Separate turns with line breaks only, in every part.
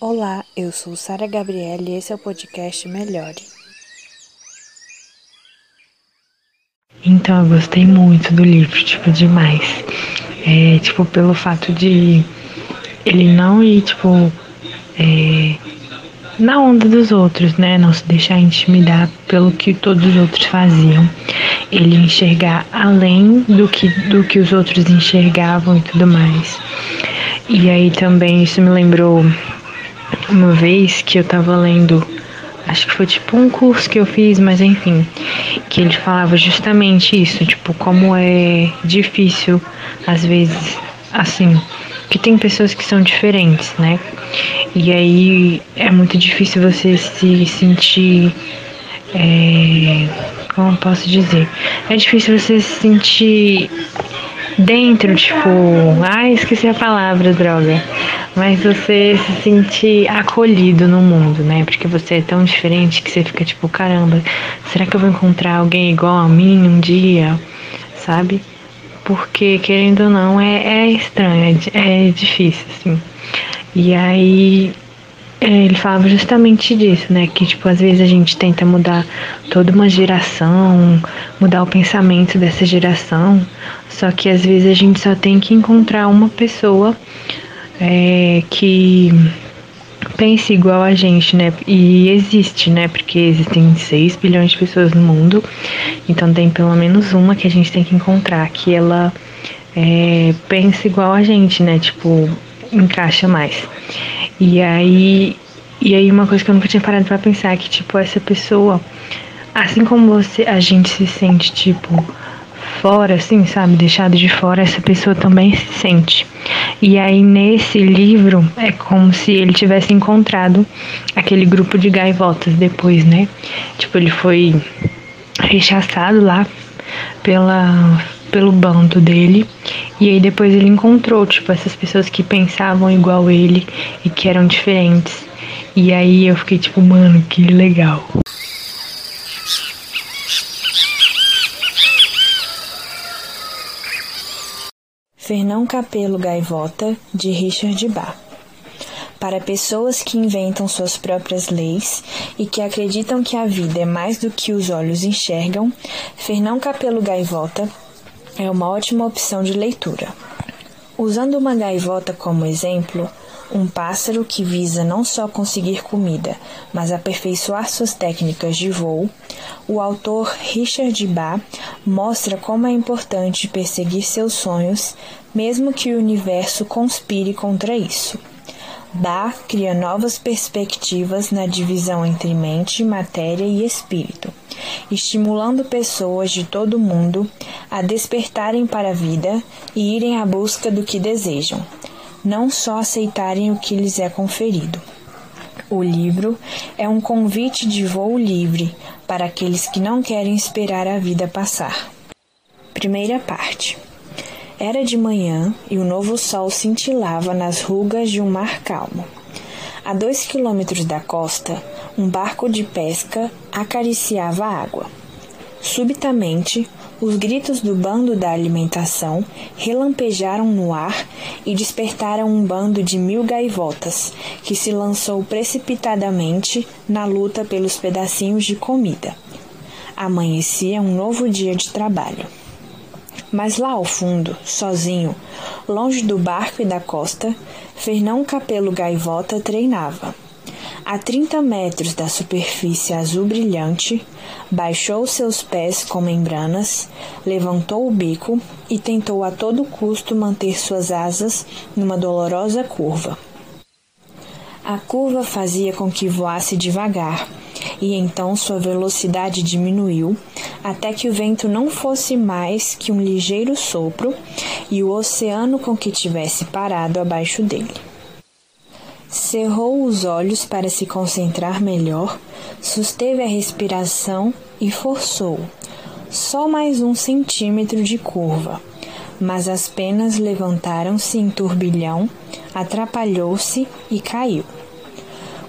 Olá, eu sou Sara Gabriela e esse é o podcast Melhore.
Então, eu gostei muito do livro, tipo, demais. É, tipo, pelo fato de ele não ir, tipo, é, na onda dos outros, né? Não se deixar intimidar pelo que todos os outros faziam. Ele enxergar além do que, do que os outros enxergavam e tudo mais. E aí também isso me lembrou uma vez que eu tava lendo, acho que foi tipo um curso que eu fiz, mas enfim, que ele falava justamente isso, tipo, como é difícil às vezes, assim, que tem pessoas que são diferentes, né? E aí é muito difícil você se sentir. É, como posso dizer? É difícil você se sentir dentro, tipo, ai, esqueci a palavra, droga. Mas você se sentir acolhido no mundo, né? Porque você é tão diferente que você fica tipo, caramba, será que eu vou encontrar alguém igual a mim um dia? Sabe? Porque, querendo ou não, é, é estranho, é, é difícil, assim. E aí é, ele falava justamente disso, né? Que, tipo, às vezes a gente tenta mudar toda uma geração, mudar o pensamento dessa geração, só que às vezes a gente só tem que encontrar uma pessoa é, que pense igual a gente, né? E existe, né? Porque existem 6 bilhões de pessoas no mundo, então tem pelo menos uma que a gente tem que encontrar, que ela é, igual a gente, né? Tipo, encaixa mais. E aí, e aí uma coisa que eu nunca tinha parado para pensar é que tipo essa pessoa, assim como você, a gente se sente tipo fora, assim, sabe, deixado de fora, essa pessoa também se sente. E aí nesse livro é como se ele tivesse encontrado aquele grupo de gaivotas depois, né? Tipo, ele foi rechaçado lá pela pelo bando dele. E aí depois ele encontrou, tipo, essas pessoas que pensavam igual ele e que eram diferentes. E aí eu fiquei tipo, mano, que legal.
Fernão Capelo Gaivota, de Richard Bach. Para pessoas que inventam suas próprias leis e que acreditam que a vida é mais do que os olhos enxergam, Fernão Capelo Gaivota é uma ótima opção de leitura. Usando uma gaivota como exemplo, um pássaro que visa não só conseguir comida, mas aperfeiçoar suas técnicas de voo, o autor Richard Bach mostra como é importante perseguir seus sonhos, mesmo que o universo conspire contra isso. Bach cria novas perspectivas na divisão entre mente, matéria e espírito, estimulando pessoas de todo o mundo a despertarem para a vida e irem à busca do que desejam, não só aceitarem o que lhes é conferido. O livro é um convite de voo livre para aqueles que não querem esperar a vida passar. Primeira parte. Era de manhã e o novo sol cintilava nas rugas de um mar calmo. A dois quilômetros da costa, um barco de pesca acariciava a água. Subitamente, os gritos do bando da alimentação relampejaram no ar e despertaram um bando de mil gaivotas, que se lançou precipitadamente na luta pelos pedacinhos de comida. Amanhecia um novo dia de trabalho. Mas lá ao fundo, sozinho, longe do barco e da costa, Fernão Capelo Gaivota treinava. A 30 metros da superfície azul brilhante, baixou seus pés com membranas, levantou o bico e tentou a todo custo manter suas asas numa dolorosa curva. A curva fazia com que voasse devagar, e então sua velocidade diminuiu até que o vento não fosse mais que um ligeiro sopro e o oceano com que tivesse parado abaixo dele. Cerrou os olhos para se concentrar melhor, susteve a respiração e forçou. Só mais um centímetro de curva, mas as penas levantaram-se em turbilhão, atrapalhou-se e caiu.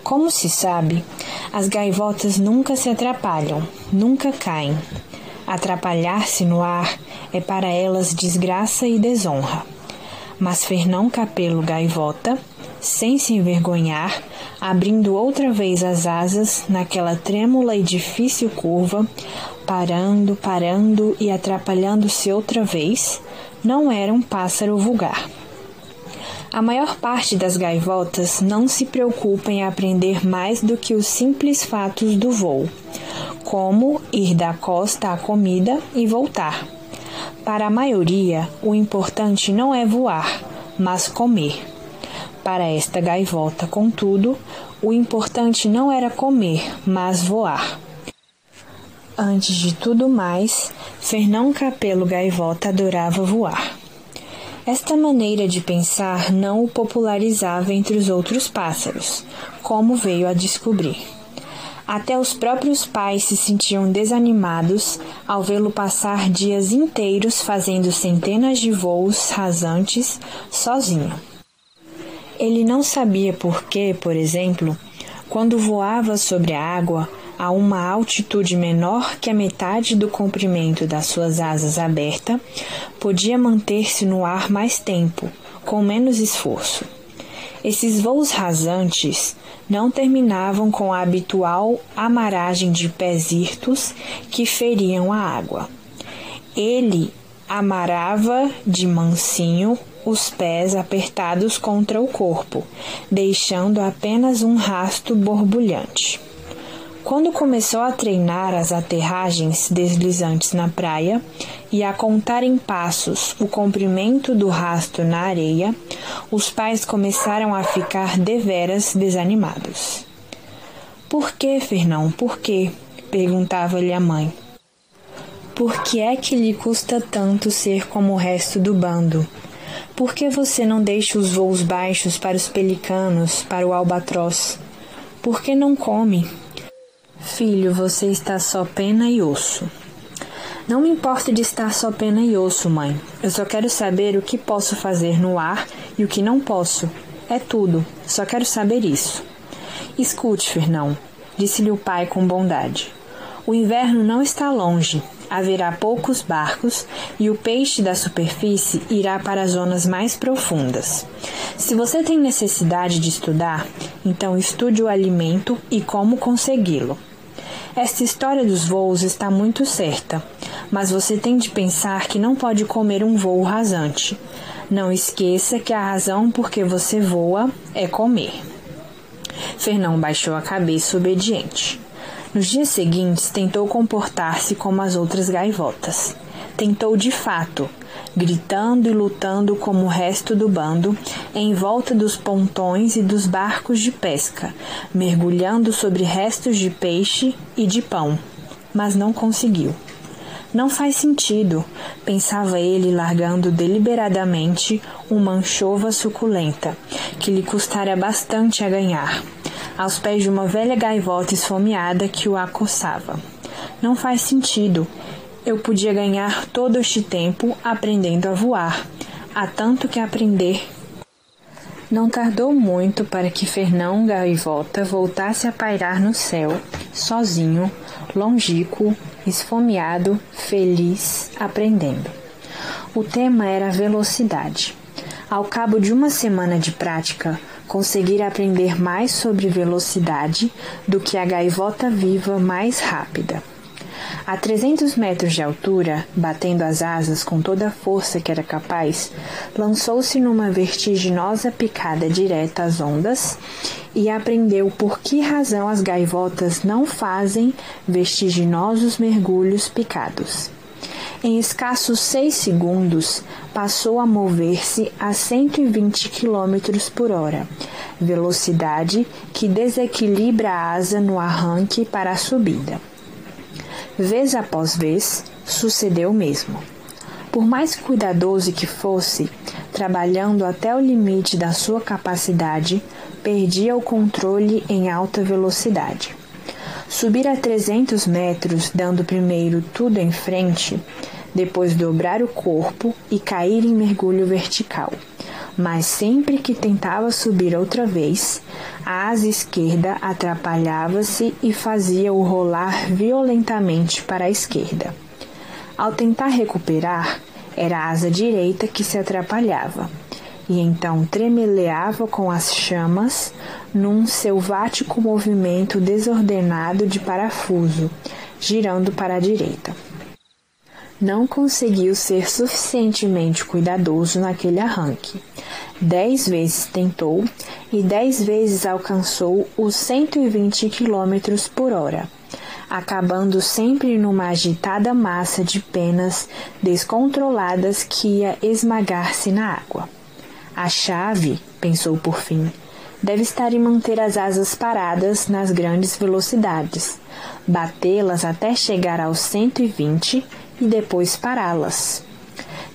Como se sabe, as gaivotas nunca se atrapalham, nunca caem. Atrapalhar-se no ar é para elas desgraça e desonra. Mas Fernão Capelo Gaivota sem se envergonhar, abrindo outra vez as asas naquela trêmula e difícil curva, parando, parando e atrapalhando-se outra vez, não era um pássaro vulgar. A maior parte das gaivotas não se preocupa em aprender mais do que os simples fatos do voo, como ir da costa à comida e voltar. Para a maioria, o importante não é voar, mas comer. Para esta gaivota, contudo, o importante não era comer, mas voar. Antes de tudo mais, Fernão Capelo Gaivota adorava voar. Esta maneira de pensar não o popularizava entre os outros pássaros, como veio a descobrir. Até os próprios pais se sentiam desanimados ao vê-lo passar dias inteiros fazendo centenas de voos rasantes sozinho. Ele não sabia por que, por exemplo, quando voava sobre a água, a uma altitude menor que a metade do comprimento das suas asas abertas, podia manter-se no ar mais tempo, com menos esforço. Esses voos rasantes não terminavam com a habitual amaragem de pés hirtos que feriam a água. Ele amarava de mansinho os pés apertados contra o corpo, deixando apenas um rasto borbulhante. Quando começou a treinar as aterragens deslizantes na praia e a contar em passos o comprimento do rasto na areia, os pais começaram a ficar deveras desanimados. Por que, Fernão, por que? perguntava-lhe a mãe. Por que é que lhe custa tanto ser como o resto do bando? Por que você não deixa os voos baixos para os pelicanos, para o albatroz? Por que não come? Filho, você está só pena e osso. Não me importa de estar só pena e osso, mãe. Eu só quero saber o que posso fazer no ar e o que não posso. É tudo. Só quero saber isso. Escute, Fernão, disse-lhe o pai com bondade. O inverno não está longe. Haverá poucos barcos e o peixe da superfície irá para as zonas mais profundas. Se você tem necessidade de estudar, então estude o alimento e como consegui-lo. Esta história dos voos está muito certa, mas você tem de pensar que não pode comer um voo rasante. Não esqueça que a razão por que você voa é comer. Fernão baixou a cabeça obediente. Nos dias seguintes, tentou comportar-se como as outras gaivotas. Tentou de fato, gritando e lutando como o resto do bando, em volta dos pontões e dos barcos de pesca, mergulhando sobre restos de peixe e de pão, mas não conseguiu. Não faz sentido, pensava ele, largando deliberadamente uma anchova suculenta, que lhe custara bastante a ganhar, aos pés de uma velha gaivota esfomeada que o acossava. Não faz sentido, eu podia ganhar todo este tempo aprendendo a voar. Há tanto que aprender. Não tardou muito para que Fernão Gaivota voltasse a pairar no céu, sozinho, longínquo, esfomeado, feliz, aprendendo. O tema era velocidade. Ao cabo de uma semana de prática, conseguir aprender mais sobre velocidade do que a gaivota viva mais rápida. A 300 metros de altura, batendo as asas com toda a força que era capaz, lançou-se numa vertiginosa picada direta às ondas e aprendeu por que razão as gaivotas não fazem vertiginosos mergulhos picados. Em escassos seis segundos, passou a mover-se a 120 km por hora, velocidade que desequilibra a asa no arranque para a subida. Vez após vez, sucedeu o mesmo. Por mais cuidadoso que fosse, trabalhando até o limite da sua capacidade, perdia o controle em alta velocidade. Subir a 300 metros, dando primeiro tudo em frente, depois dobrar o corpo e cair em mergulho vertical mas sempre que tentava subir outra vez, a asa esquerda atrapalhava-se e fazia-o rolar violentamente para a esquerda. Ao tentar recuperar, era a asa direita que se atrapalhava. e então tremeleava com as chamas num selvático movimento desordenado de parafuso, girando para a direita. Não conseguiu ser suficientemente cuidadoso naquele arranque. Dez vezes tentou e dez vezes alcançou os 120 km por hora, acabando sempre numa agitada massa de penas descontroladas que ia esmagar-se na água. A chave, pensou por fim, deve estar em manter as asas paradas nas grandes velocidades, batê-las até chegar aos 120 e depois pará-las.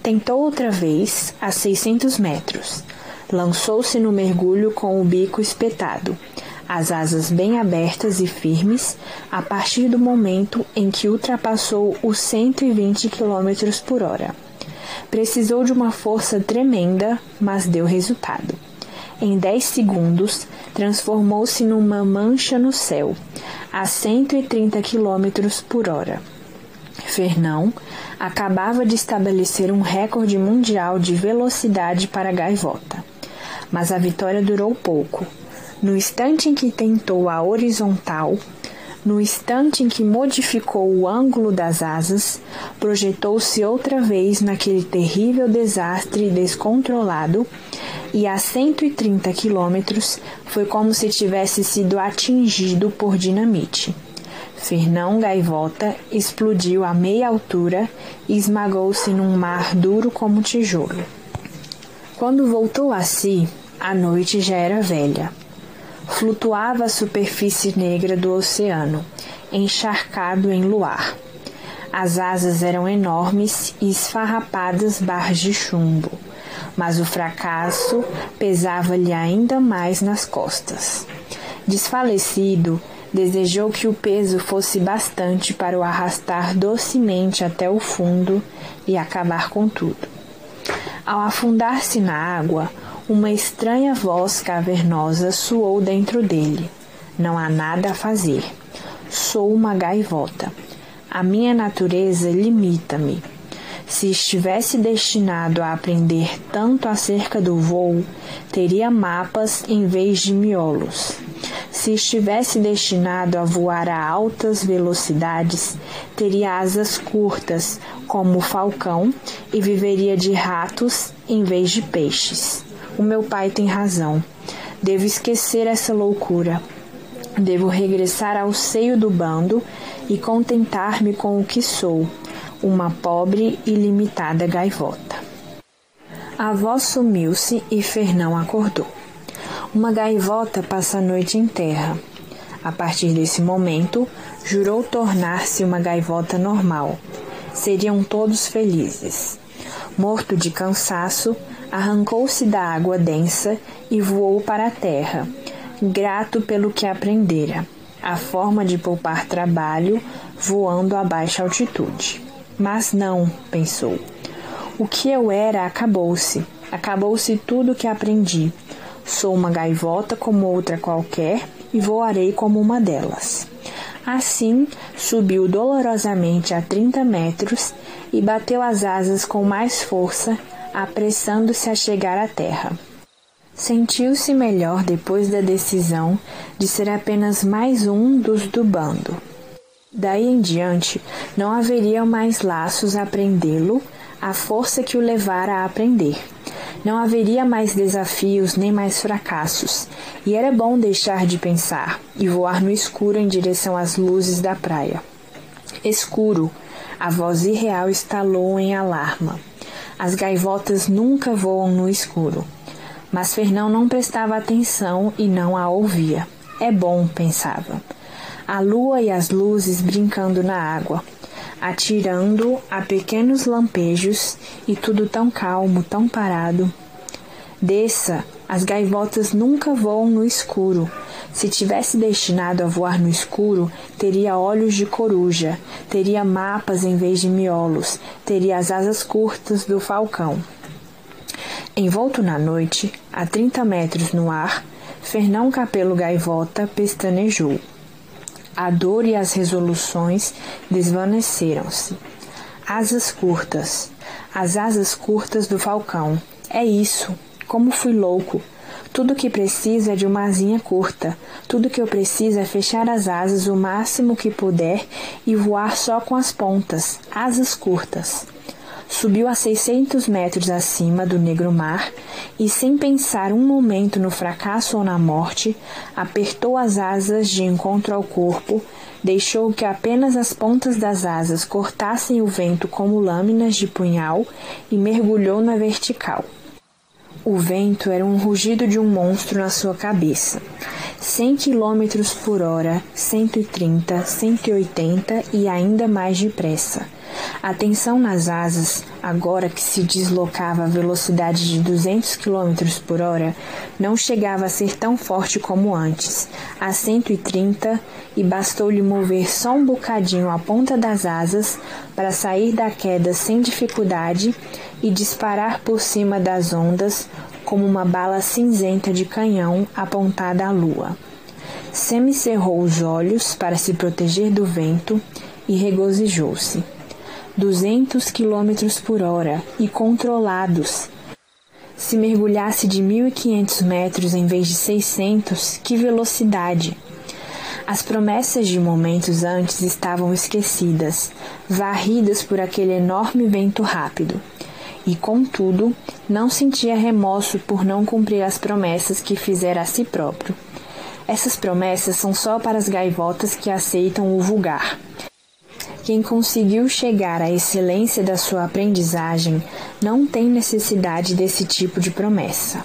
Tentou outra vez a 600 metros. Lançou-se no mergulho com o bico espetado, as asas bem abertas e firmes, a partir do momento em que ultrapassou os 120 km por hora. Precisou de uma força tremenda, mas deu resultado. Em 10 segundos, transformou-se numa mancha no céu, a 130 km por hora. Fernão acabava de estabelecer um recorde mundial de velocidade para a gaivota. Mas a vitória durou pouco. No instante em que tentou a horizontal, no instante em que modificou o ângulo das asas, projetou-se outra vez naquele terrível desastre descontrolado e a 130 quilômetros foi como se tivesse sido atingido por dinamite. Fernão Gaivota explodiu a meia altura e esmagou-se num mar duro como tijolo. Quando voltou a si, a noite já era velha flutuava a superfície negra do oceano, encharcado em luar. As asas eram enormes e esfarrapadas barras de chumbo, mas o fracasso pesava-lhe ainda mais nas costas. Desfalecido, desejou que o peso fosse bastante para o arrastar docemente até o fundo e acabar com tudo. Ao afundar-se na água, uma estranha voz cavernosa soou dentro dele. Não há nada a fazer. Sou uma gaivota. A minha natureza limita-me. Se estivesse destinado a aprender tanto acerca do voo, teria mapas em vez de miolos. Se estivesse destinado a voar a altas velocidades, teria asas curtas, como o falcão, e viveria de ratos em vez de peixes. O meu pai tem razão. Devo esquecer essa loucura. Devo regressar ao seio do bando e contentar-me com o que sou, uma pobre e limitada gaivota. A voz sumiu-se e Fernão acordou. Uma gaivota passa a noite em terra. A partir desse momento, jurou tornar-se uma gaivota normal. Seriam todos felizes. Morto de cansaço, arrancou-se da água densa e voou para a terra, grato pelo que aprendera, a forma de poupar trabalho voando a baixa altitude. Mas não, pensou. O que eu era acabou-se. Acabou-se tudo o que aprendi. Sou uma gaivota como outra qualquer e voarei como uma delas. Assim, subiu dolorosamente a 30 metros e bateu as asas com mais força apressando-se a chegar à terra. Sentiu-se melhor depois da decisão de ser apenas mais um dos do bando. Daí em diante, não haveria mais laços a prendê-lo, a força que o levara a aprender. Não haveria mais desafios nem mais fracassos, e era bom deixar de pensar e voar no escuro em direção às luzes da praia. Escuro, a voz irreal estalou em alarma. As gaivotas nunca voam no escuro. Mas Fernão não prestava atenção e não a ouvia. É bom, pensava. A lua e as luzes brincando na água, atirando a pequenos lampejos e tudo tão calmo, tão parado. Desça, as gaivotas nunca voam no escuro, se tivesse destinado a voar no escuro, teria olhos de coruja, teria mapas em vez de miolos, teria as asas curtas do falcão. Envolto na noite, a 30 metros no ar, Fernão Capelo Gaivota pestanejou. A dor e as resoluções desvaneceram-se. Asas curtas, as asas curtas do falcão. É isso, como fui louco! Tudo que preciso é de uma asinha curta. Tudo que eu preciso é fechar as asas o máximo que puder e voar só com as pontas, asas curtas. Subiu a 600 metros acima do negro mar e, sem pensar um momento no fracasso ou na morte, apertou as asas de encontro ao corpo, deixou que apenas as pontas das asas cortassem o vento como lâminas de punhal e mergulhou na vertical. O vento era um rugido de um monstro na sua cabeça. 100 km por hora, 130, 180 e ainda mais depressa. A tensão nas asas, agora que se deslocava a velocidade de 200 km por hora, não chegava a ser tão forte como antes, a 130, e bastou-lhe mover só um bocadinho a ponta das asas para sair da queda sem dificuldade e disparar por cima das ondas como uma bala cinzenta de canhão apontada à lua. Semi cerrou os olhos para se proteger do vento e regozijou-se. 200 km por hora e controlados. Se mergulhasse de 1.500 metros em vez de 600, que velocidade! As promessas de momentos antes estavam esquecidas, varridas por aquele enorme vento rápido. E, contudo, não sentia remorso por não cumprir as promessas que fizera a si próprio. Essas promessas são só para as gaivotas que aceitam o vulgar. Quem conseguiu chegar à excelência da sua aprendizagem não tem necessidade desse tipo de promessa.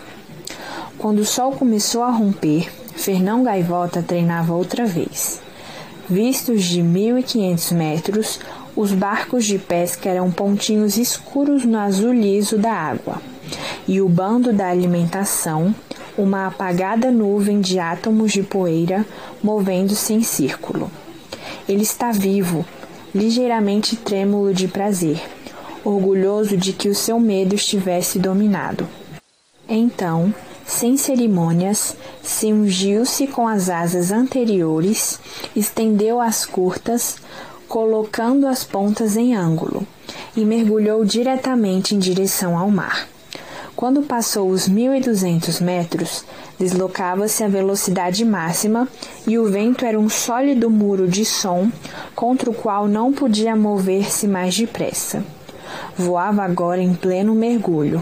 Quando o sol começou a romper, Fernão Gaivota treinava outra vez. Vistos de 1500 metros, os barcos de pesca eram pontinhos escuros no azul liso da água, e o bando da alimentação, uma apagada nuvem de átomos de poeira movendo-se em círculo. Ele está vivo, ligeiramente trêmulo de prazer, orgulhoso de que o seu medo estivesse dominado. Então, sem cerimônias, se ungiu-se com as asas anteriores, estendeu as curtas, colocando as pontas em ângulo, e mergulhou diretamente em direção ao mar. Quando passou os 1.200 metros, deslocava-se a velocidade máxima e o vento era um sólido muro de som contra o qual não podia mover-se mais depressa. Voava agora em pleno mergulho,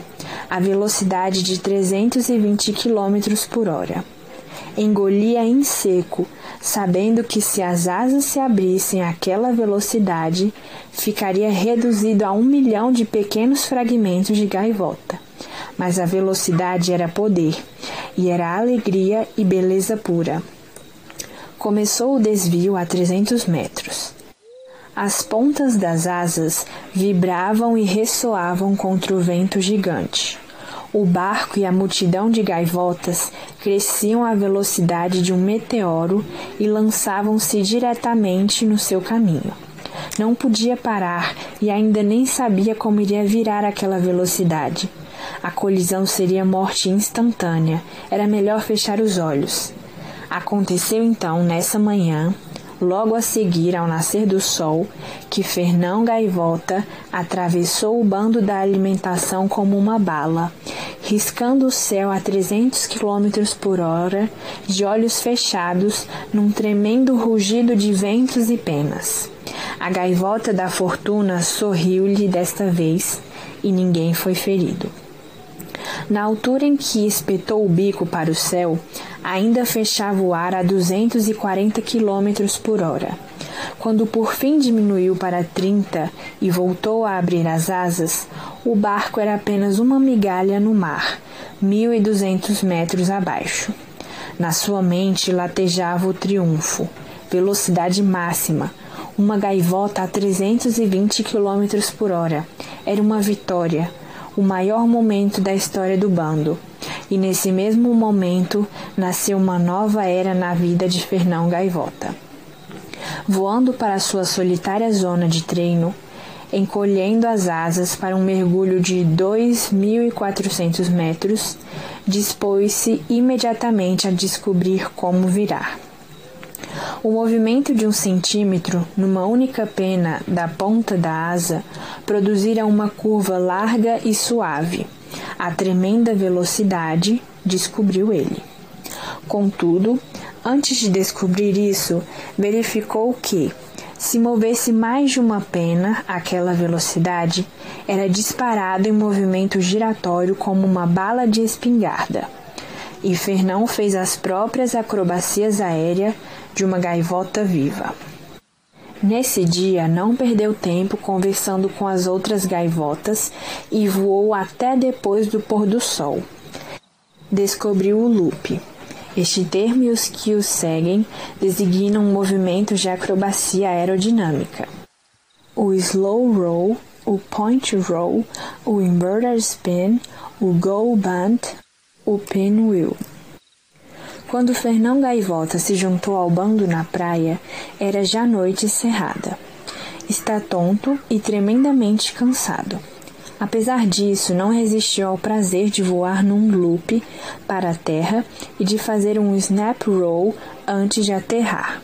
a velocidade de 320 km por hora. Engolia em seco, sabendo que se as asas se abrissem àquela velocidade, ficaria reduzido a um milhão de pequenos fragmentos de gaivota mas a velocidade era poder, e era alegria e beleza pura. Começou o desvio a 300 metros. As pontas das asas vibravam e ressoavam contra o vento gigante. O barco e a multidão de gaivotas cresciam à velocidade de um meteoro e lançavam-se diretamente no seu caminho. Não podia parar e ainda nem sabia como iria virar aquela velocidade. A colisão seria morte instantânea. Era melhor fechar os olhos. Aconteceu então, nessa manhã, logo a seguir ao nascer do sol, que Fernão Gaivota atravessou o bando da alimentação como uma bala, riscando o céu a 300 km por hora, de olhos fechados, num tremendo rugido de ventos e penas. A gaivota da fortuna sorriu-lhe desta vez e ninguém foi ferido. Na altura em que espetou o bico para o céu, ainda fechava o ar a 240 km por hora. Quando por fim diminuiu para 30 e voltou a abrir as asas, o barco era apenas uma migalha no mar, 1.200 metros abaixo. Na sua mente latejava o triunfo, velocidade máxima, uma gaivota a 320 km por hora. Era uma vitória, o maior momento da história do bando. E nesse mesmo momento nasceu uma nova era na vida de Fernão Gaivota. Voando para sua solitária zona de treino, encolhendo as asas para um mergulho de 2.400 metros, dispôs-se imediatamente a descobrir como virar. O movimento de um centímetro numa única pena da ponta da asa produzira uma curva larga e suave. a tremenda velocidade, descobriu ele. Contudo, antes de descobrir isso, verificou que, se movesse mais de uma pena àquela velocidade, era disparado em movimento giratório como uma bala de espingarda. E Fernão fez as próprias acrobacias aéreas de uma gaivota viva. Nesse dia, não perdeu tempo conversando com as outras gaivotas e voou até depois do pôr do sol. Descobriu o loop. Este termo e os que o seguem designam movimentos de acrobacia aerodinâmica. O slow roll, o point roll, o inverted spin, o go bunt, o pinwheel. Quando Fernão Gaivota se juntou ao bando na praia, era já noite cerrada. Está tonto e tremendamente cansado. Apesar disso, não resistiu ao prazer de voar num loop para a terra e de fazer um snap roll antes de aterrar.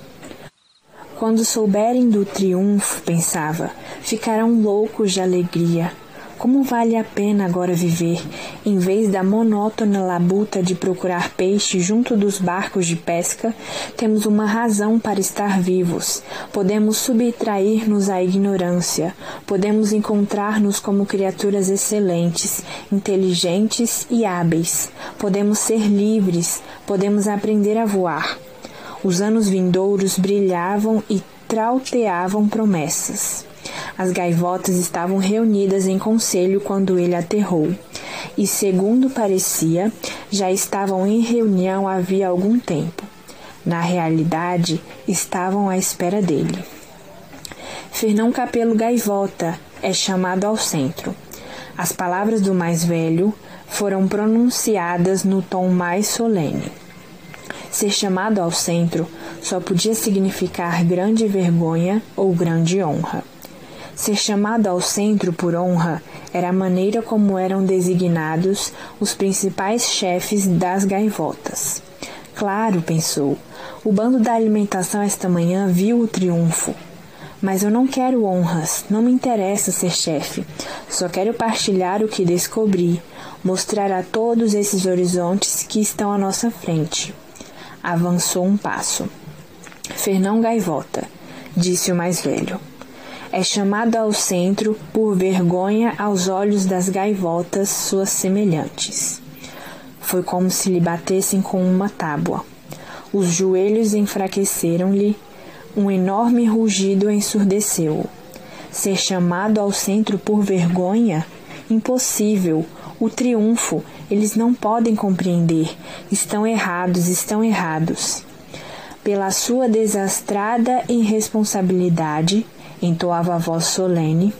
Quando souberem do triunfo, pensava, ficarão loucos de alegria. Como vale a pena agora viver, em vez da monótona labuta de procurar peixe junto dos barcos de pesca, temos uma razão para estar vivos. Podemos subtrair-nos à ignorância, podemos encontrar-nos como criaturas excelentes, inteligentes e hábeis. Podemos ser livres, podemos aprender a voar. Os anos vindouros brilhavam e trauteavam promessas. As gaivotas estavam reunidas em conselho quando ele aterrou, e, segundo parecia, já estavam em reunião havia algum tempo. Na realidade, estavam à espera dele. Fernão Capelo Gaivota é chamado ao centro. As palavras do mais velho foram pronunciadas no tom mais solene. Ser chamado ao centro só podia significar grande vergonha ou grande honra. Ser chamado ao centro por honra era a maneira como eram designados os principais chefes das gaivotas. Claro, pensou, o bando da alimentação esta manhã viu o triunfo. Mas eu não quero honras, não me interessa ser chefe. Só quero partilhar o que descobri, mostrar a todos esses horizontes que estão à nossa frente. Avançou um passo. Fernão Gaivota, disse o mais velho é chamado ao centro por vergonha aos olhos das gaivotas suas semelhantes. Foi como se lhe batessem com uma tábua. Os joelhos enfraqueceram-lhe, um enorme rugido ensurdeceu-o. Ser chamado ao centro por vergonha? Impossível! O triunfo, eles não podem compreender. Estão errados, estão errados. Pela sua desastrada irresponsabilidade, entoava a voz solene,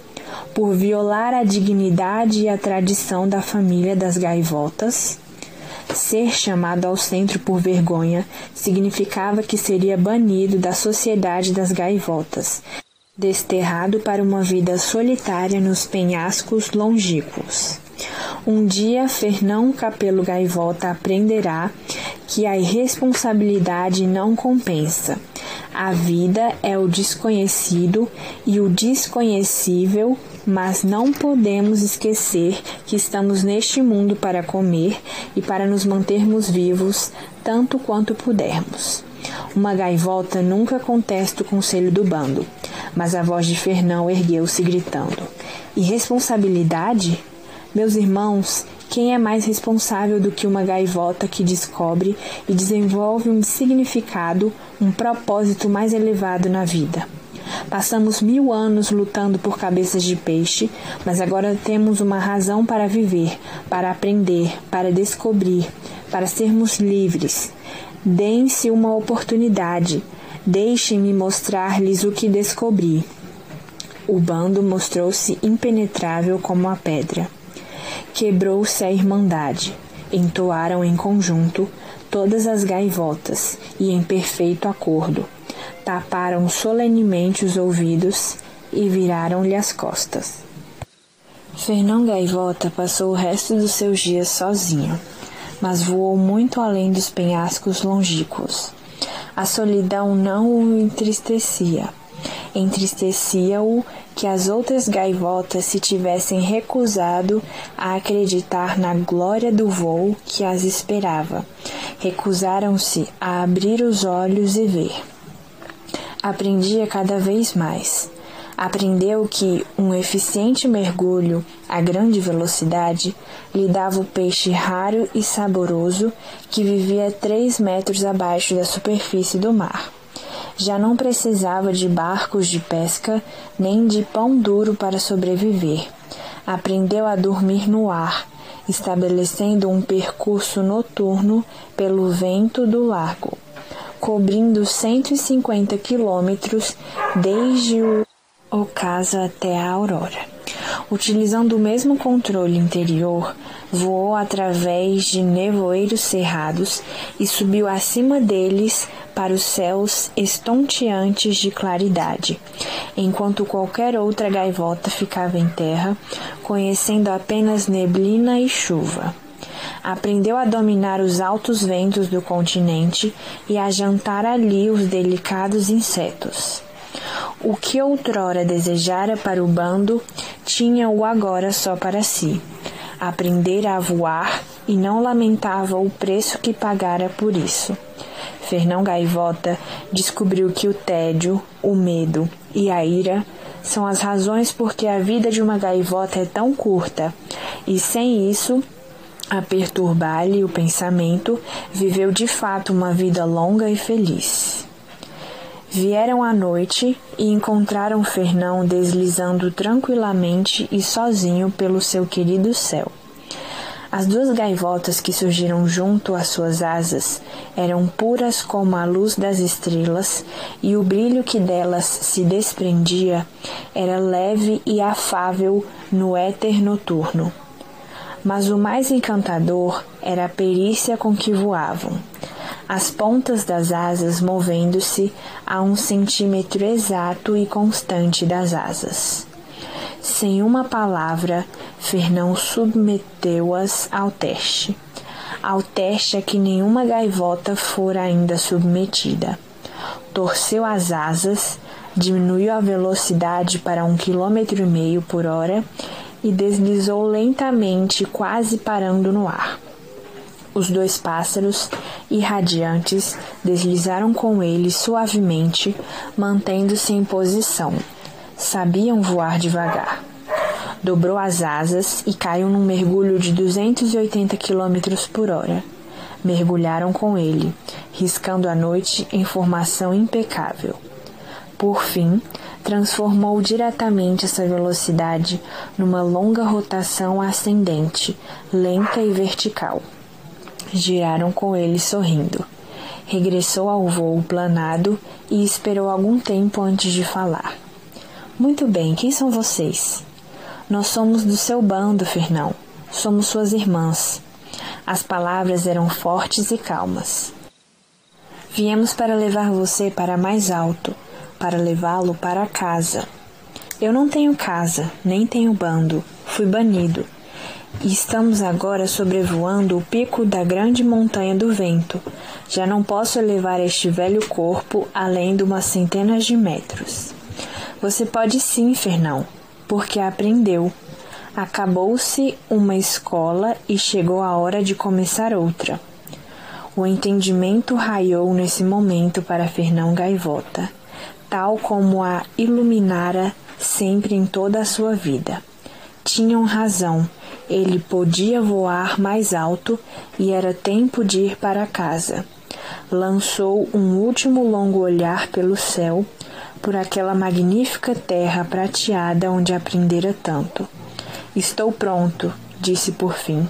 por violar a dignidade e a tradição da família das gaivotas. Ser chamado ao centro por vergonha significava que seria banido da sociedade das gaivotas, desterrado para uma vida solitária nos penhascos longínquos. Um dia Fernão Capelo Gaivota aprenderá que a irresponsabilidade não compensa a vida é o desconhecido e o desconhecível, mas não podemos esquecer que estamos neste mundo para comer e para nos mantermos vivos tanto quanto pudermos. Uma gaivota nunca contesta o conselho do bando, mas a voz de Fernão ergueu-se gritando: Irresponsabilidade? Meus irmãos, quem é mais responsável do que uma gaivota que descobre e desenvolve um significado, um propósito mais elevado na vida? Passamos mil anos lutando por cabeças de peixe, mas agora temos uma razão para viver, para aprender, para descobrir, para sermos livres. Deem-se uma oportunidade. Deixem-me mostrar-lhes o que descobri. O bando mostrou-se impenetrável como a pedra. Quebrou-se a irmandade. Entoaram em conjunto todas as gaivotas e em perfeito acordo. Taparam solenemente os ouvidos e viraram-lhe as costas. Fernão Gaivota passou o resto dos seus dias sozinho, mas voou muito além dos penhascos longínquos. A solidão não o entristecia. Entristecia-o que as outras gaivotas se tivessem recusado a acreditar na glória do voo que as esperava. Recusaram-se a abrir os olhos e ver. Aprendia cada vez mais. Aprendeu que um eficiente mergulho a grande velocidade lhe dava o peixe raro e saboroso que vivia três metros abaixo da superfície do mar. Já não precisava de barcos de pesca nem de pão duro para sobreviver. Aprendeu a dormir no ar, estabelecendo um percurso noturno pelo vento do largo, cobrindo 150 quilômetros desde o ocaso até a aurora. Utilizando o mesmo controle interior, voou através de nevoeiros cerrados e subiu acima deles para os céus estonteantes de claridade, enquanto qualquer outra gaivota ficava em terra, conhecendo apenas neblina e chuva. Aprendeu a dominar os altos ventos do continente e a jantar ali os delicados insetos. O que outrora desejara para o bando, tinha-o agora só para si. Aprendera a voar e não lamentava o preço que pagara por isso. Fernão Gaivota descobriu que o tédio, o medo e a ira são as razões por que a vida de uma gaivota é tão curta, e sem isso, a perturbar-lhe o pensamento, viveu de fato uma vida longa e feliz. Vieram à noite e encontraram Fernão deslizando tranquilamente e sozinho pelo seu querido céu. As duas gaivotas que surgiram junto às suas asas eram puras como a luz das estrelas, e o brilho que delas se desprendia era leve e afável no éter noturno. Mas o mais encantador era a perícia com que voavam as pontas das asas movendo-se a um centímetro exato e constante das asas. Sem uma palavra, Fernão submeteu-as ao teste, ao teste a que nenhuma gaivota fora ainda submetida. Torceu as asas, diminuiu a velocidade para um quilômetro e meio por hora e deslizou lentamente, quase parando no ar. Os dois pássaros, irradiantes, deslizaram com ele suavemente, mantendo-se em posição. Sabiam voar devagar. Dobrou as asas e caiu num mergulho de 280 km por hora. Mergulharam com ele, riscando a noite em formação impecável. Por fim, transformou diretamente essa velocidade numa longa rotação ascendente, lenta e vertical. Giraram com ele sorrindo. Regressou ao voo planado e esperou algum tempo antes de falar. Muito bem, quem são vocês? Nós somos do seu bando, Fernão. Somos suas irmãs. As palavras eram fortes e calmas. Viemos para levar você para mais alto, para levá-lo para casa. Eu não tenho casa, nem tenho bando. Fui banido estamos agora sobrevoando o pico da grande montanha do vento. Já não posso elevar este velho corpo além de umas centenas de metros. Você pode sim, Fernão, porque aprendeu. Acabou-se uma escola e chegou a hora de começar outra. O entendimento raiou nesse momento para Fernão Gaivota, tal como a iluminara sempre em toda a sua vida. Tinham razão ele podia voar mais alto e era tempo de ir para casa. Lançou um último longo olhar pelo céu, por aquela magnífica terra prateada onde aprendera tanto. Estou pronto, disse por fim.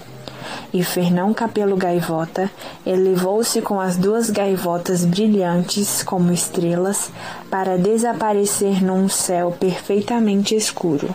E Fernão Capelo Gaivota elevou-se com as duas gaivotas brilhantes como estrelas para desaparecer num céu perfeitamente escuro.